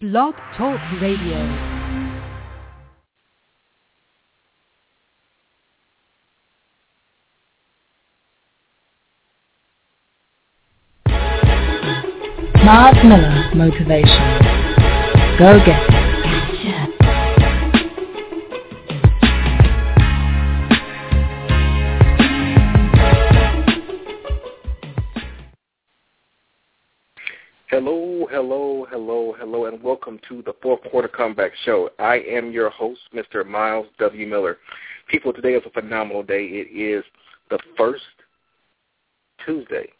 Blog Talk Radio. Myles Miller Motivation. Go get it. Hello, and welcome to the Fourth Quarter Comeback Show. I am your host, Mr. Myles W. Miller. People, today is a phenomenal day. It is the first Tuesday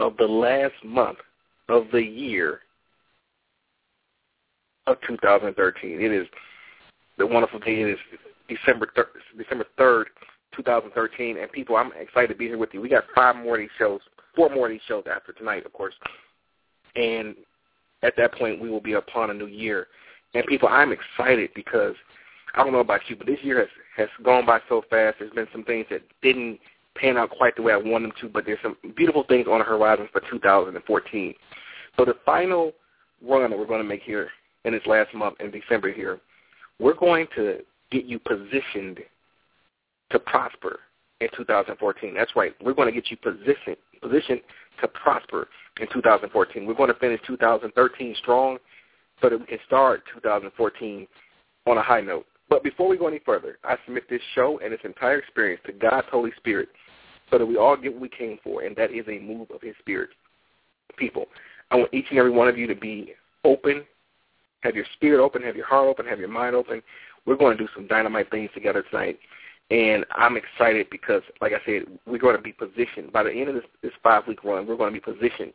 of the last month of the year of 2013. It is the wonderful day. It is December thir- December 3rd, 2013, and people, I'm excited to be here with you. We got five more of these shows, four more of these shows after tonight, of course and at that point we will be upon a new year. And people, I'm excited because I don't know about you, but this year has has gone by so fast. There's been some things that didn't pan out quite the way I wanted them to, but there's some beautiful things on the horizon for 2014. So the final run that we're going to make here in this last month in December here, we're going to get you positioned to prosper in 2014. That's right. We're going to get you positioned positioned to prosper in 2014. We're going to finish 2013 strong so that we can start 2014 on a high note. But before we go any further, I submit this show and its entire experience to God's Holy Spirit so that we all get what we came for, and that is a move of his Spirit. People, I want each and every one of you to be open, have your spirit open, have your heart open, have your mind open. We're going to do some dynamite things together tonight. And I'm excited because, like I said, we're going to be positioned. By the end of this, this five-week run, we're going to be positioned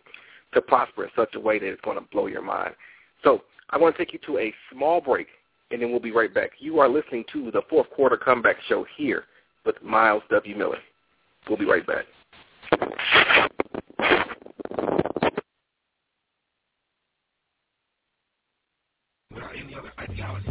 to prosper in such a way that it's going to blow your mind. So I want to take you to a small break, and then we'll be right back. You are listening to the Fourth Quarter Comeback Show here with Myles W. Miller. We'll be right back. Any other ideology.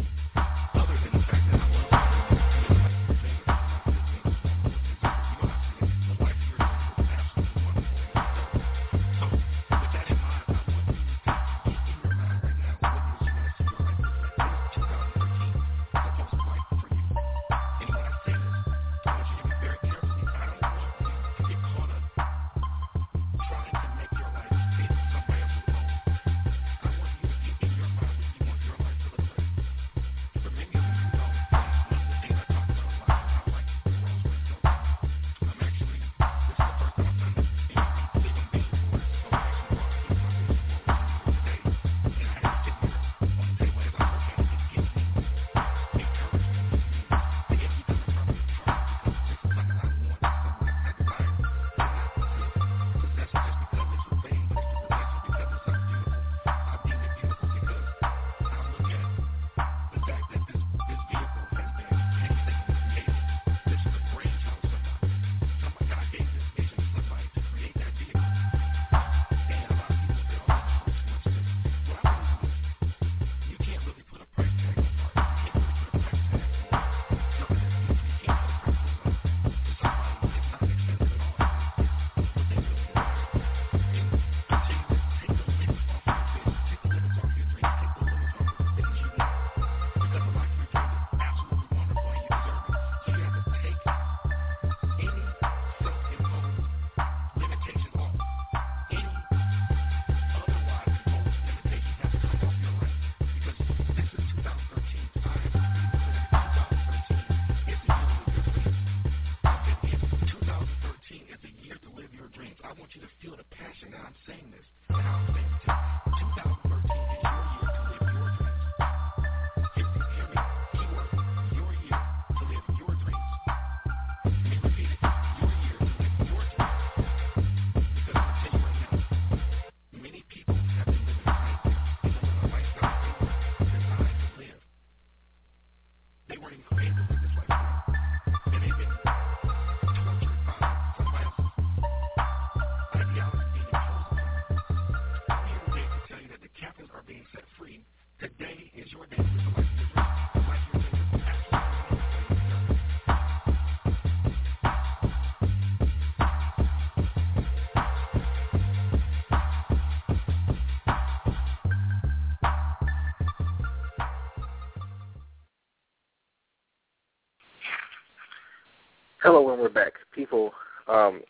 Hello, and we're back. People, um,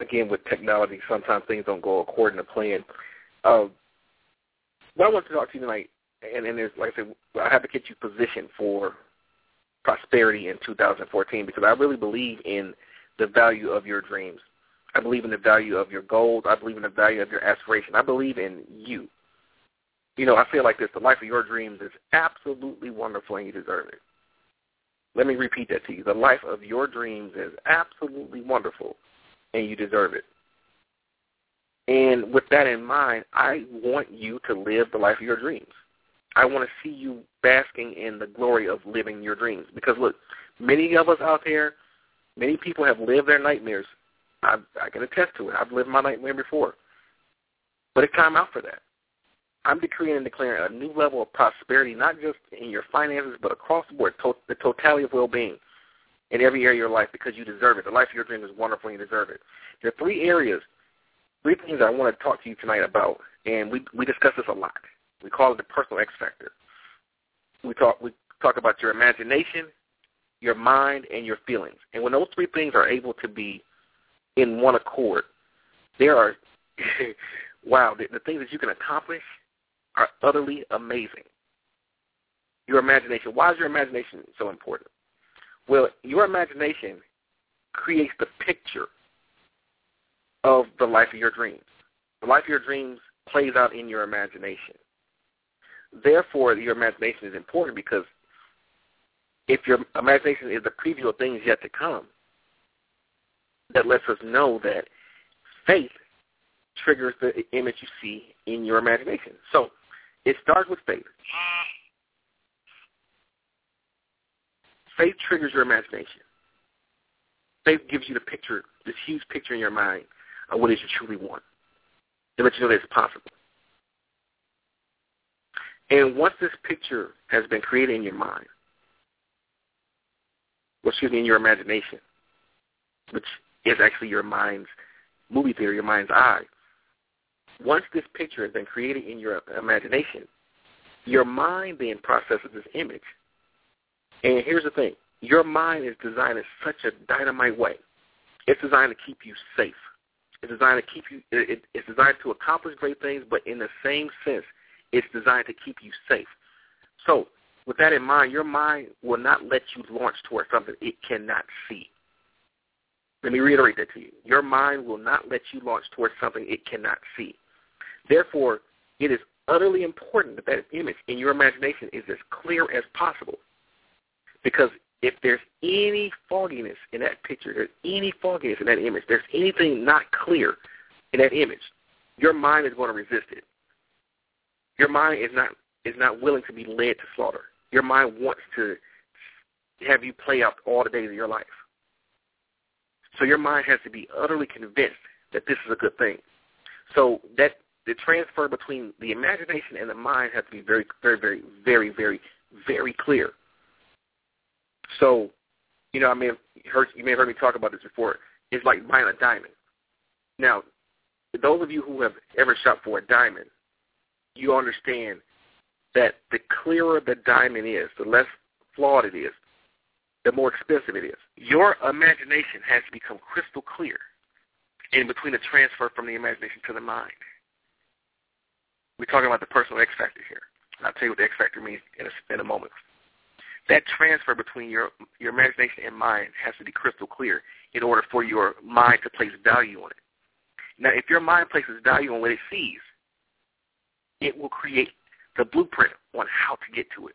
again, with technology, sometimes things don't go according to plan. What I want to talk to you tonight, and, and there's, like I said, I have to get you positioned for prosperity in 2014 because I really believe in the value of your dreams. I believe in the value of your goals. I believe in the value of your aspiration. I believe in you. You know, I feel like this. The life of your dreams is absolutely wonderful and you deserve it. Let me repeat that to you. The life of your dreams is absolutely wonderful and you deserve it. And with that in mind, I want you to live the life of your dreams. I want to see you basking in the glory of living your dreams. Because look, many of us out there, many people have lived their nightmares. I, I can attest to it. I've lived my nightmare before. But it's time out for that. I'm decreeing and declaring a new level of prosperity, not just in your finances, but across the board, to- the totality of well-being in every area of your life because you deserve it. The life of your dreams is wonderful and you deserve it. There are three areas, three things I want to talk to you tonight about, and we we discuss this a lot. We call it the personal X factor. We talk we talk about your imagination, your mind, and your feelings. And when those three things are able to be in one accord, there are wow, the, the things that you can accomplish are utterly amazing. Your imagination. Why is your imagination so important? Well, your imagination creates the picture of the life of your dreams. The life of your dreams plays out in your imagination. Therefore, your imagination is important because if your imagination is the preview of things yet to come, that lets us know that faith triggers the image you see in your imagination. So it starts with faith. Faith triggers your imagination. Faith gives you the picture, this huge picture in your mind of what it is you truly want. It lets you know that it's possible. And once this picture has been created in your mind, well, excuse me, in your imagination, which is actually your mind's movie theater, your mind's eye, once this picture has been created in your imagination, your mind then processes this image. And here's the thing. Your mind is designed in such a dynamite way. It's designed to keep you safe. It's designed to keep you. It, it's designed to accomplish great things, but in the same sense, it's designed to keep you safe. So, with that in mind, your mind will not let you launch towards something it cannot see. Let me reiterate that to you. Your mind will not let you launch towards something it cannot see. Therefore, it is utterly important that that image in your imagination is as clear as possible. Because if there's any fogginess in that picture, there's any fogginess in that image, there's anything not clear in that image, your mind is going to resist it. Your mind is not is not willing to be led to slaughter. Your mind wants to have you play out all the days of your life. So your mind has to be utterly convinced that this is a good thing. So that the transfer between the imagination and the mind has to be very, very, very, very, very, very clear. So, you know, I may have heard you may have heard me talk about this before. It's like buying a diamond. Now, those of you who have ever shopped for a diamond, you understand that the clearer the diamond is, the less flawed it is, the more expensive it is. Your imagination has to become crystal clear in between the transfer from the imagination to the mind. We're talking about the personal X factor here. And I'll tell you what the X factor means in a, in a moment. That transfer between your your imagination and mind has to be crystal clear in order for your mind to place value on it. Now, if your mind places value on what it sees, it will create the blueprint on how to get to it.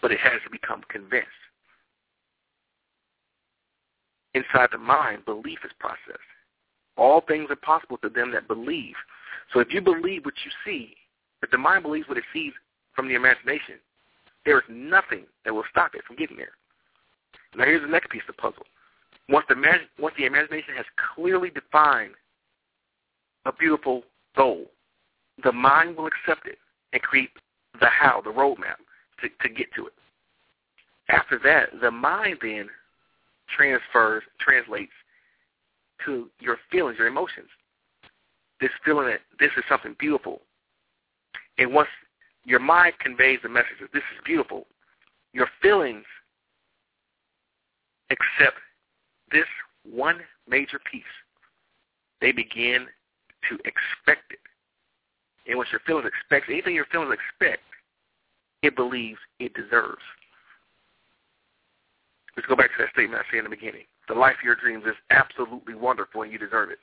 But it has to become convinced. Inside the mind, belief is processed. All things are possible to them that believe. So if you believe what you see, if the mind believes what it sees from the imagination, there is nothing that will stop it from getting there. Now here's the next piece of the puzzle. Once the, once the imagination has clearly defined a beautiful goal, the mind will accept it and create the how, the roadmap to, to get to it. After that, the mind then transfers, translates to your feelings, your emotions. This feeling that this is something beautiful. And once your mind conveys the message that this is beautiful, your feelings accept this one major piece, they begin to expect it. And what your feelings expect, anything your feelings expect, it believes it deserves. Let's go back to that statement I said in the beginning. The life of your dreams is absolutely wonderful and you deserve it.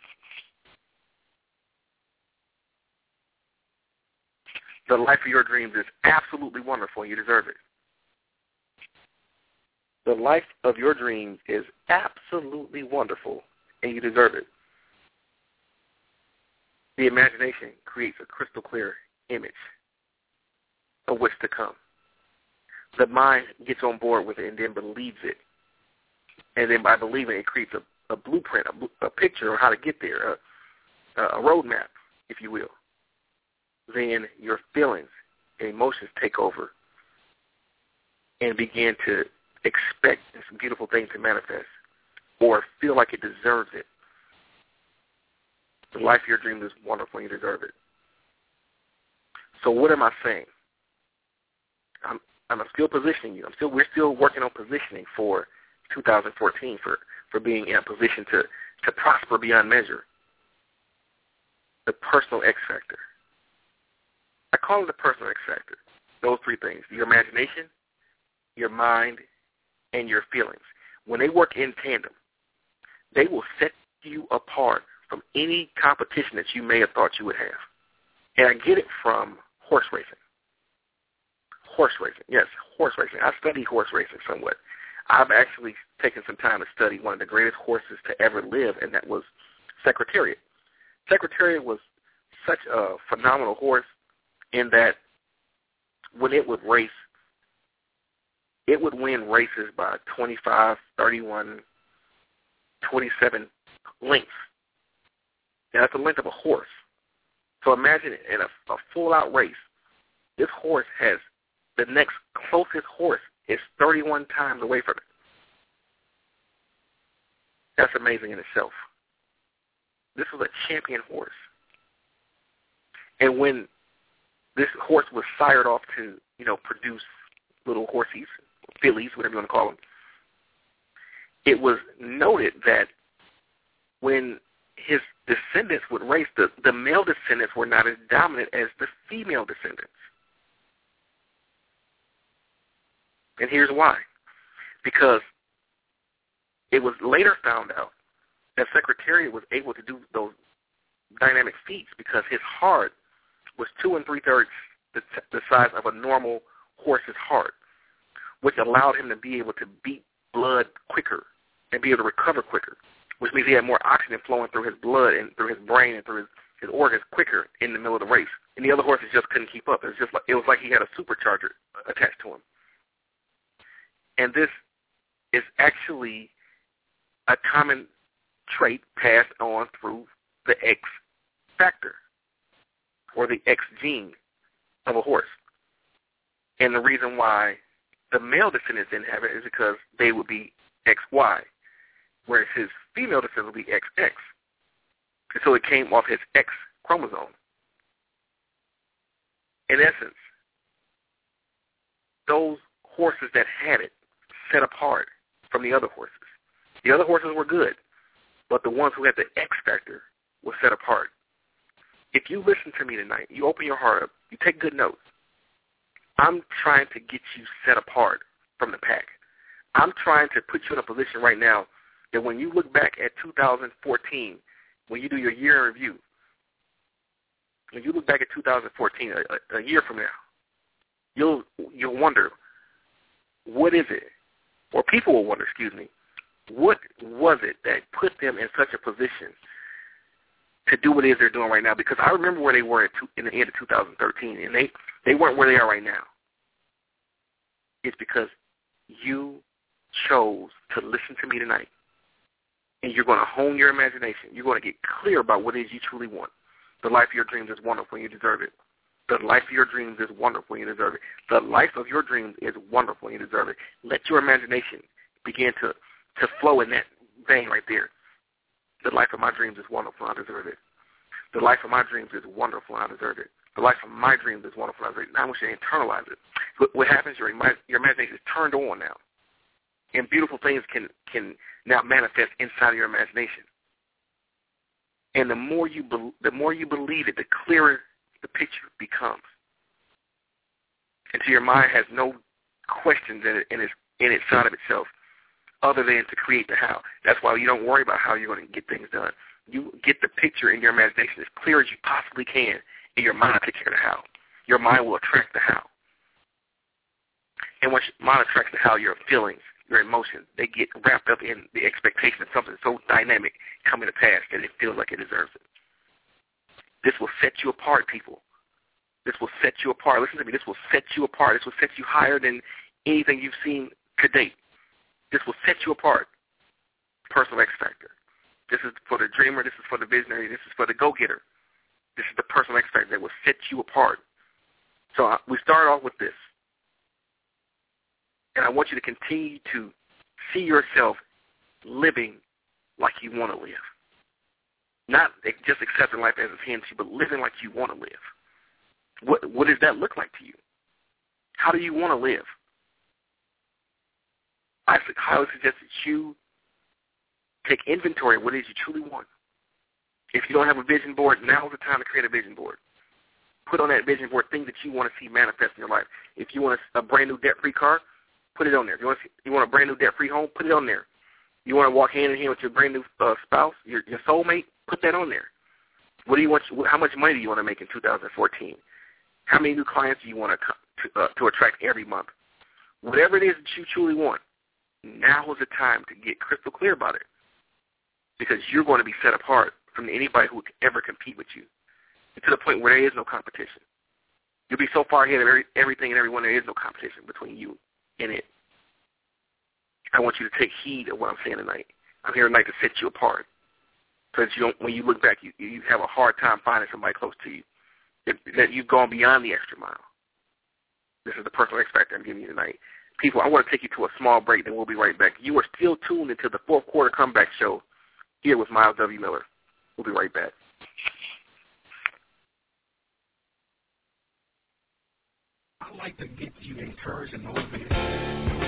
The life of your dreams is absolutely wonderful and you deserve it. The life of your dreams is absolutely wonderful and you deserve it. The imagination creates a crystal clear image of what's to come. The mind gets on board with it and then believes it. And then by believing it, creates a, a blueprint, a, a picture of how to get there, a, a roadmap, if you will. Then your feelings and emotions take over and begin to expect this beautiful thing to manifest or feel like it deserves it. The life of your dreams is wonderful and you deserve it. So what am I saying? I'm I'm still positioning you. I'm still we're still working on positioning for 2014 for for being in a position to to prosper beyond measure. The personal X factor. I call it the personal X factor. Those three things: your imagination, your mind, and your feelings. When they work in tandem, they will set you apart from any competition that you may have thought you would have. And I get it from horse racing. Horse racing, yes, horse racing. I study horse racing somewhat. I've actually taken some time to study one of the greatest horses to ever live, and that was Secretariat. Secretariat was such a phenomenal horse in that when it would race, it would win races by 25, 31, 27 lengths. And that's the length of a horse. So imagine in a, a full-out race, this horse has the next closest horse is 31 times away from it. That's amazing in itself. This was a champion horse. And when this horse was sired off to, you know, produce little horsies, fillies, whatever you want to call them, it was noted that when his descendants would race, the, the male descendants were not as dominant as the female descendants. And here's why. Because it was later found out that Secretariat was able to do those dynamic feats because his heart was two and three thirds the, the size of a normal horse's heart, which allowed him to be able to beat blood quicker and be able to recover quicker, which means he had more oxygen flowing through his blood and through his brain and through his, his organs quicker in the middle of the race. And the other horses just couldn't keep up. It was just like it was like he had a supercharger attached to him. And this is actually a common trait passed on through the X factor or the X gene of a horse. And the reason why the male descendants didn't have it is because they would be XY, whereas his female descendants would be XX. And so it came off his X chromosome. In essence, those horses that had it set apart from the other horses. The other horses were good, but the ones who had the X factor were set apart. If you listen to me tonight, you open your heart up, you take good notes. I'm trying to get you set apart from the pack. I'm trying to put you in a position right now that when you look back at 2014, when you do your year in review, when you look back at 2014, a, a year from now, you'll you'll wonder, what is it or people will wonder, excuse me, what was it that put them in such a position to do what it is they're doing right now? Because I remember where they were at two, in the end of 2013, and they they weren't where they are right now. It's because you chose to listen to me tonight, and you're going to hone your imagination. You're going to get clear about what it is you truly want. The life of your dreams is wonderful, and you deserve it. The life of your dreams is wonderful and you deserve it. The life of your dreams is wonderful and you deserve it. Let your imagination begin to, to flow in that vein right there. The life of my dreams is wonderful I deserve it. The life of my dreams is wonderful I deserve it. The life of my dreams is wonderful I deserve it. Now I want you to internalize it. What, what happens, your, your imagination is turned on now. and beautiful things can can now manifest inside of your imagination. And the more you be, the more you believe it, the clearer the picture becomes. Until your mind has no questions in it in its in inside of itself, other than to create the how. That's why you don't worry about how you're going to get things done. You get the picture in your imagination as clear as you possibly can, and your mind take care of the how. Your mind will attract the how. And once your mind attracts the how, your feelings, your emotions, they get wrapped up in the expectation of something so dynamic coming to pass that it feels like it deserves it. This will set you apart, people. This will set you apart. Listen to me. This will set you apart. This will set you higher than anything you've seen to date. This will set you apart. Personal X Factor. This is for the dreamer. This is for the visionary. This is for the go-getter. This is the personal X Factor that will set you apart. So uh, we start off with this. And I want you to continue to see yourself living like you want to live. Not just accepting life as it's handed to you, but living like you want to live. What what does that look like to you? How do you want to live? I highly suggest that you take inventory of what it is you truly want. If you don't have a vision board, now is the time to create a vision board. Put on that vision board things that you want to see manifest in your life. If you want a, a brand new debt-free car, put it on there. If you want, see, you want a brand new debt-free home, put it on there. You want to walk hand in hand with your brand new uh, spouse, your, your soulmate, put that on there. What do you want? How much money do you want to make in 2014? How many new clients do you want to to, uh, to attract every month? Whatever it is that you truly want, now is the time to get crystal clear about it, because you're going to be set apart from anybody who would ever compete with you, and to the point where there is no competition. You'll be so far ahead of every, everything and everyone there is no competition between you and it. I want you to take heed of what I'm saying tonight. I'm here tonight to set you apart. Because you don't, when you look back, you, you have a hard time finding somebody close to you. That, that you've gone beyond the extra mile. This is the personal X factor I'm giving you tonight. People, I want to take you to a small break, then we'll be right back. You are still tuned into the fourth quarter comeback show here with Myles W. Miller. We'll be right back. I like to get you encouraged and motivated.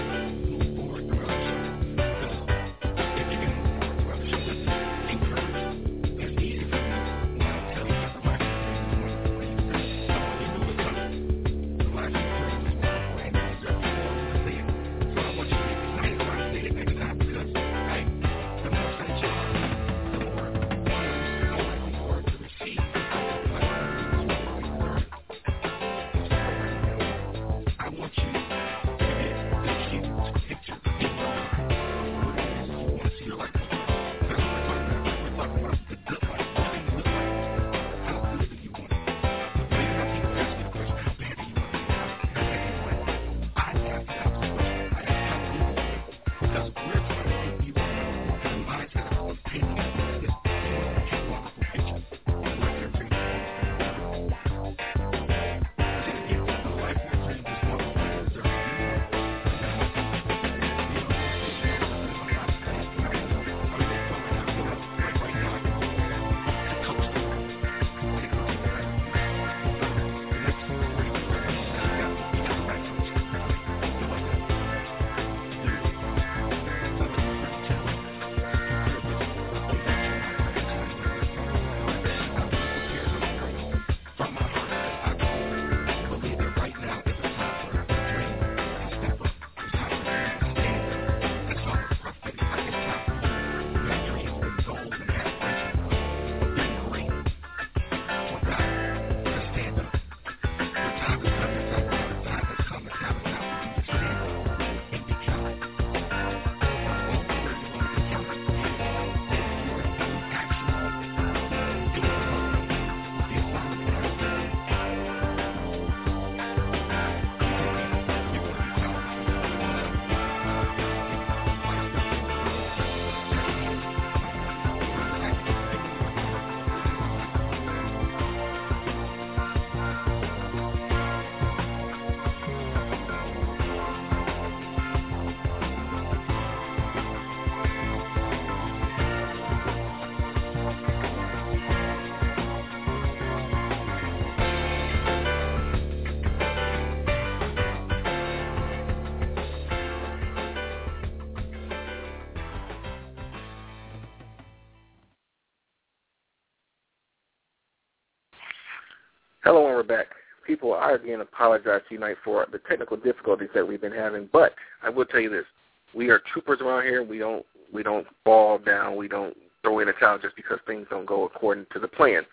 Back. People, I again apologize tonight for the technical difficulties that we've been having, but I will tell you this: we are troopers around here. We don't we don't fall down. We don't throw in a towel just because things don't go according to the plan.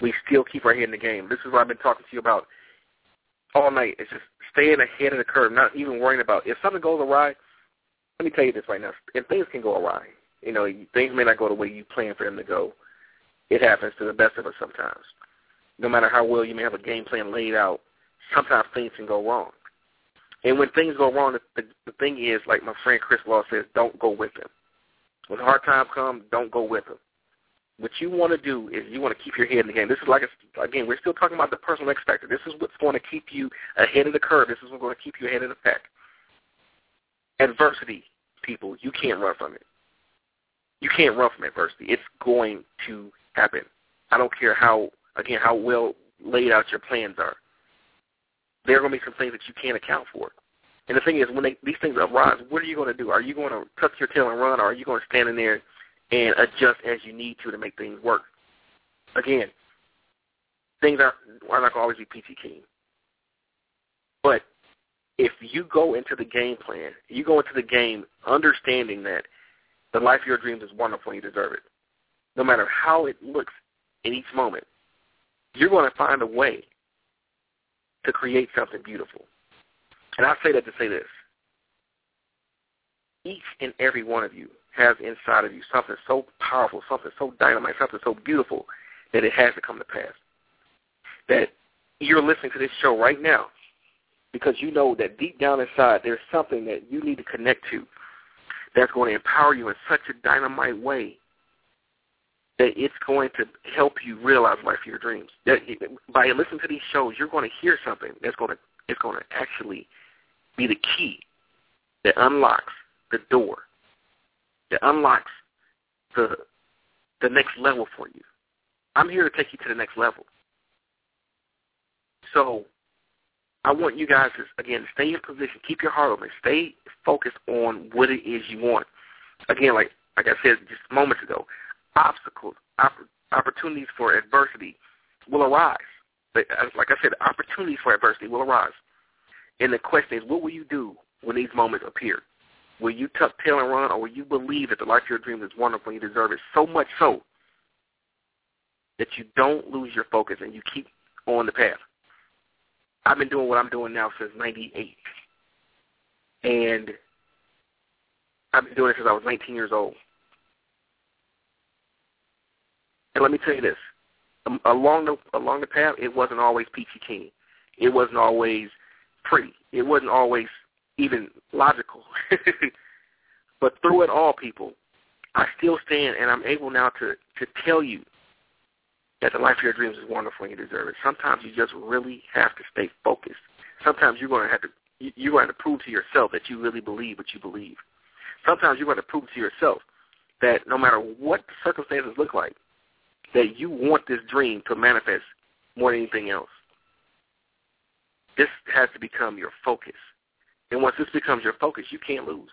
We still keep our head in the game. This is what I've been talking to you about all night. It's just staying ahead of the curve, not even worrying about if something goes awry. Let me tell you this right now: if things can go awry, you know, things may not go the way you plan for them to go. It happens to the best of us sometimes. No matter how well you may have a game plan laid out, sometimes things can go wrong. And when things go wrong, the, the, thing is, like my friend Chris Law says, don't go with them. When hard times come, don't go with them. What you want to do is you want to keep your head in the game. This is like, a, again, we're still talking about the personal X. This is what's going to keep you ahead of the curve. This is what's going to keep you ahead of the pack. Adversity, people, you can't run from it. You can't run from adversity. It's going to happen. I don't care how, again, how well laid out your plans are. There are going to be some things that you can't account for. And the thing is, when they, these things arise, what are you going to do? Are you going to tuck your tail and run, or are you going to stand in there and adjust as you need to to make things work? Again, things are, are not going to always be peachy keen. But if you go into the game plan, you go into the game understanding that the life of your dreams is wonderful and you deserve it. No matter how it looks in each moment, you're going to find a way to create something beautiful. And I say that to say this. Each and every one of you has inside of you something so powerful, something so dynamite, something so beautiful that it has to come to pass. That you're listening to this show right now because you know that deep down inside there's something that you need to connect to that's going to empower you in such a dynamite way that it's going to help you realize life of your dreams. That by listening to these shows, you're going to hear something that's going to it's going to actually be the key that unlocks the door, that unlocks the the next level for you. I'm here to take you to the next level. So I want you guys to again stay in position, keep your heart open, stay focused on what it is you want. Again, like like I said just moments ago, obstacles, opp- opportunities for adversity will arise. Like I said, opportunities for adversity will arise. And the question is, what will you do when these moments appear? Will you tuck tail and run, or will you believe that the life of your dreams is wonderful and you deserve it so much so that you don't lose your focus and you keep on the path? I've been doing what I'm doing now since 98. And I've been doing it since I was 19 years old. And let me tell you this: um, along the along the path, it wasn't always peachy keen. It wasn't always pretty. It wasn't always even logical. but through it all, people, I still stand, and I'm able now to to tell you that the life of your dreams is wonderful and you deserve it. Sometimes you just really have to stay focused. Sometimes you're going to have to you're going to prove to yourself that you really believe what you believe. Sometimes you're going to prove to yourself that no matter what the circumstances look like, that you want this dream to manifest more than anything else. This has to become your focus. And once this becomes your focus, you can't lose.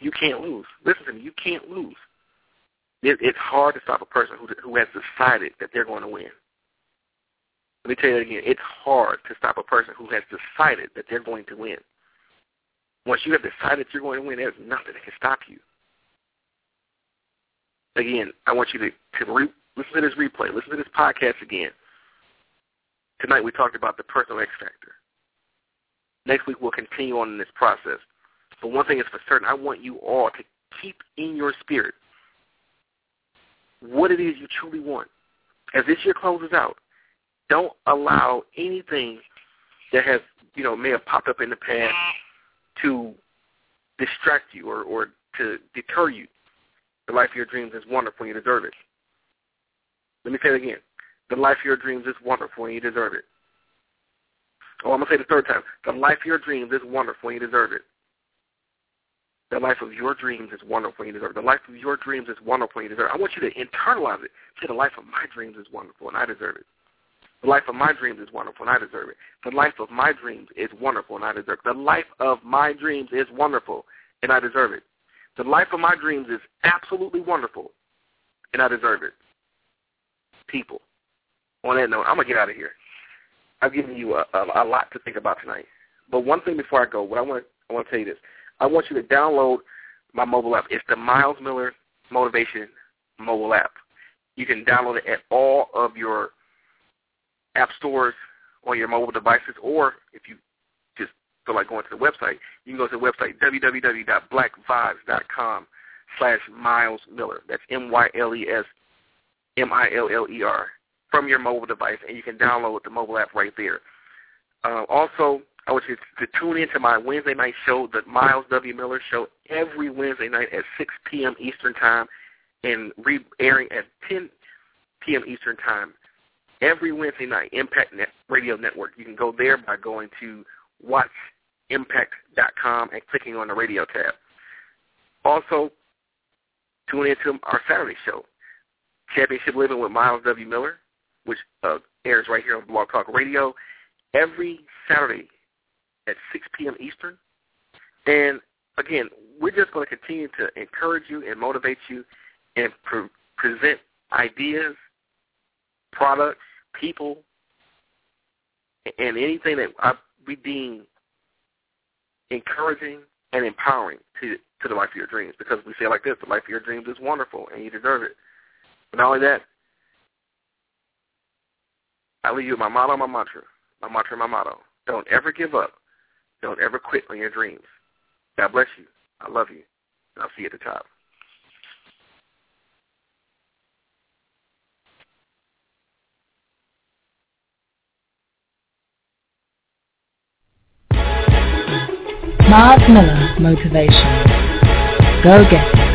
You can't lose. Listen to me, you can't lose. It, it's hard to stop a person who who has decided that they're going to win. Let me tell you that again. It's hard to stop a person who has decided that they're going to win. Once you have decided you're going to win, there's nothing that can stop you. Again, I want you to, to re- listen to this replay, listen to this podcast again. Tonight we talked about the personal X factor. Next week we'll continue on in this process. But one thing is for certain, I want you all to keep in your spirit what it is you truly want. As this year closes out, don't allow anything that has, you know, may have popped up in the past to distract you or, or to deter you. The life of your dreams is wonderful and you deserve it. Let me say it again. The life of your dreams is wonderful and you deserve it. Oh, I'm going to say it the third time. The life of your dreams is wonderful and you deserve it. The life of your dreams is wonderful and you deserve it. The life of your dreams is wonderful and you deserve it. I want you to internalize it. Say the life of my dreams is wonderful and I deserve it. The life of my dreams is wonderful and I deserve it. The life of my dreams is wonderful and I deserve it. The life of my dreams is wonderful and I deserve it. The life of my dreams is absolutely wonderful and I deserve it. People, on that note, I'm gonna get out of here. I've given you a, a, a lot to think about tonight. But one thing before I go, what I want to I want to tell you this. I want you to download my mobile app. It's the Myles Miller Motivation mobile app. You can download it at all of your app stores on your mobile devices, or if you feel like going to the website, you can go to the website www.blackvibes.com slash Myles Miller. That's M-Y-L-E-S M-I-L-L-E-R from your mobile device, and you can download the mobile app right there. Uh, also, I want you to tune into my Wednesday night show, the Myles W. Miller Show, every Wednesday night at 6 p.m. Eastern Time and re-airing at 10 p.m. Eastern Time every Wednesday night, Impact Net Radio Network. You can go there by going to watchimpact.com and clicking on the radio tab. Also, tune into our Saturday show, Championship Living with Myles W. Miller, which uh, airs right here on Blog Talk Radio every Saturday at 6 p.m. Eastern. And again, we're just going to continue to encourage you and motivate you and pre- present ideas, products, people, and anything that I, we deem encouraging and empowering to to the life of your dreams. Because we say like this: the life of your dreams is wonderful, and you deserve it. But not only that, I leave you my motto, my mantra, my mantra, my motto. Don't ever give up. Don't ever quit on your dreams. God bless you. I love you. And I'll see you at the top. Myles Miller Motivation. Go get it.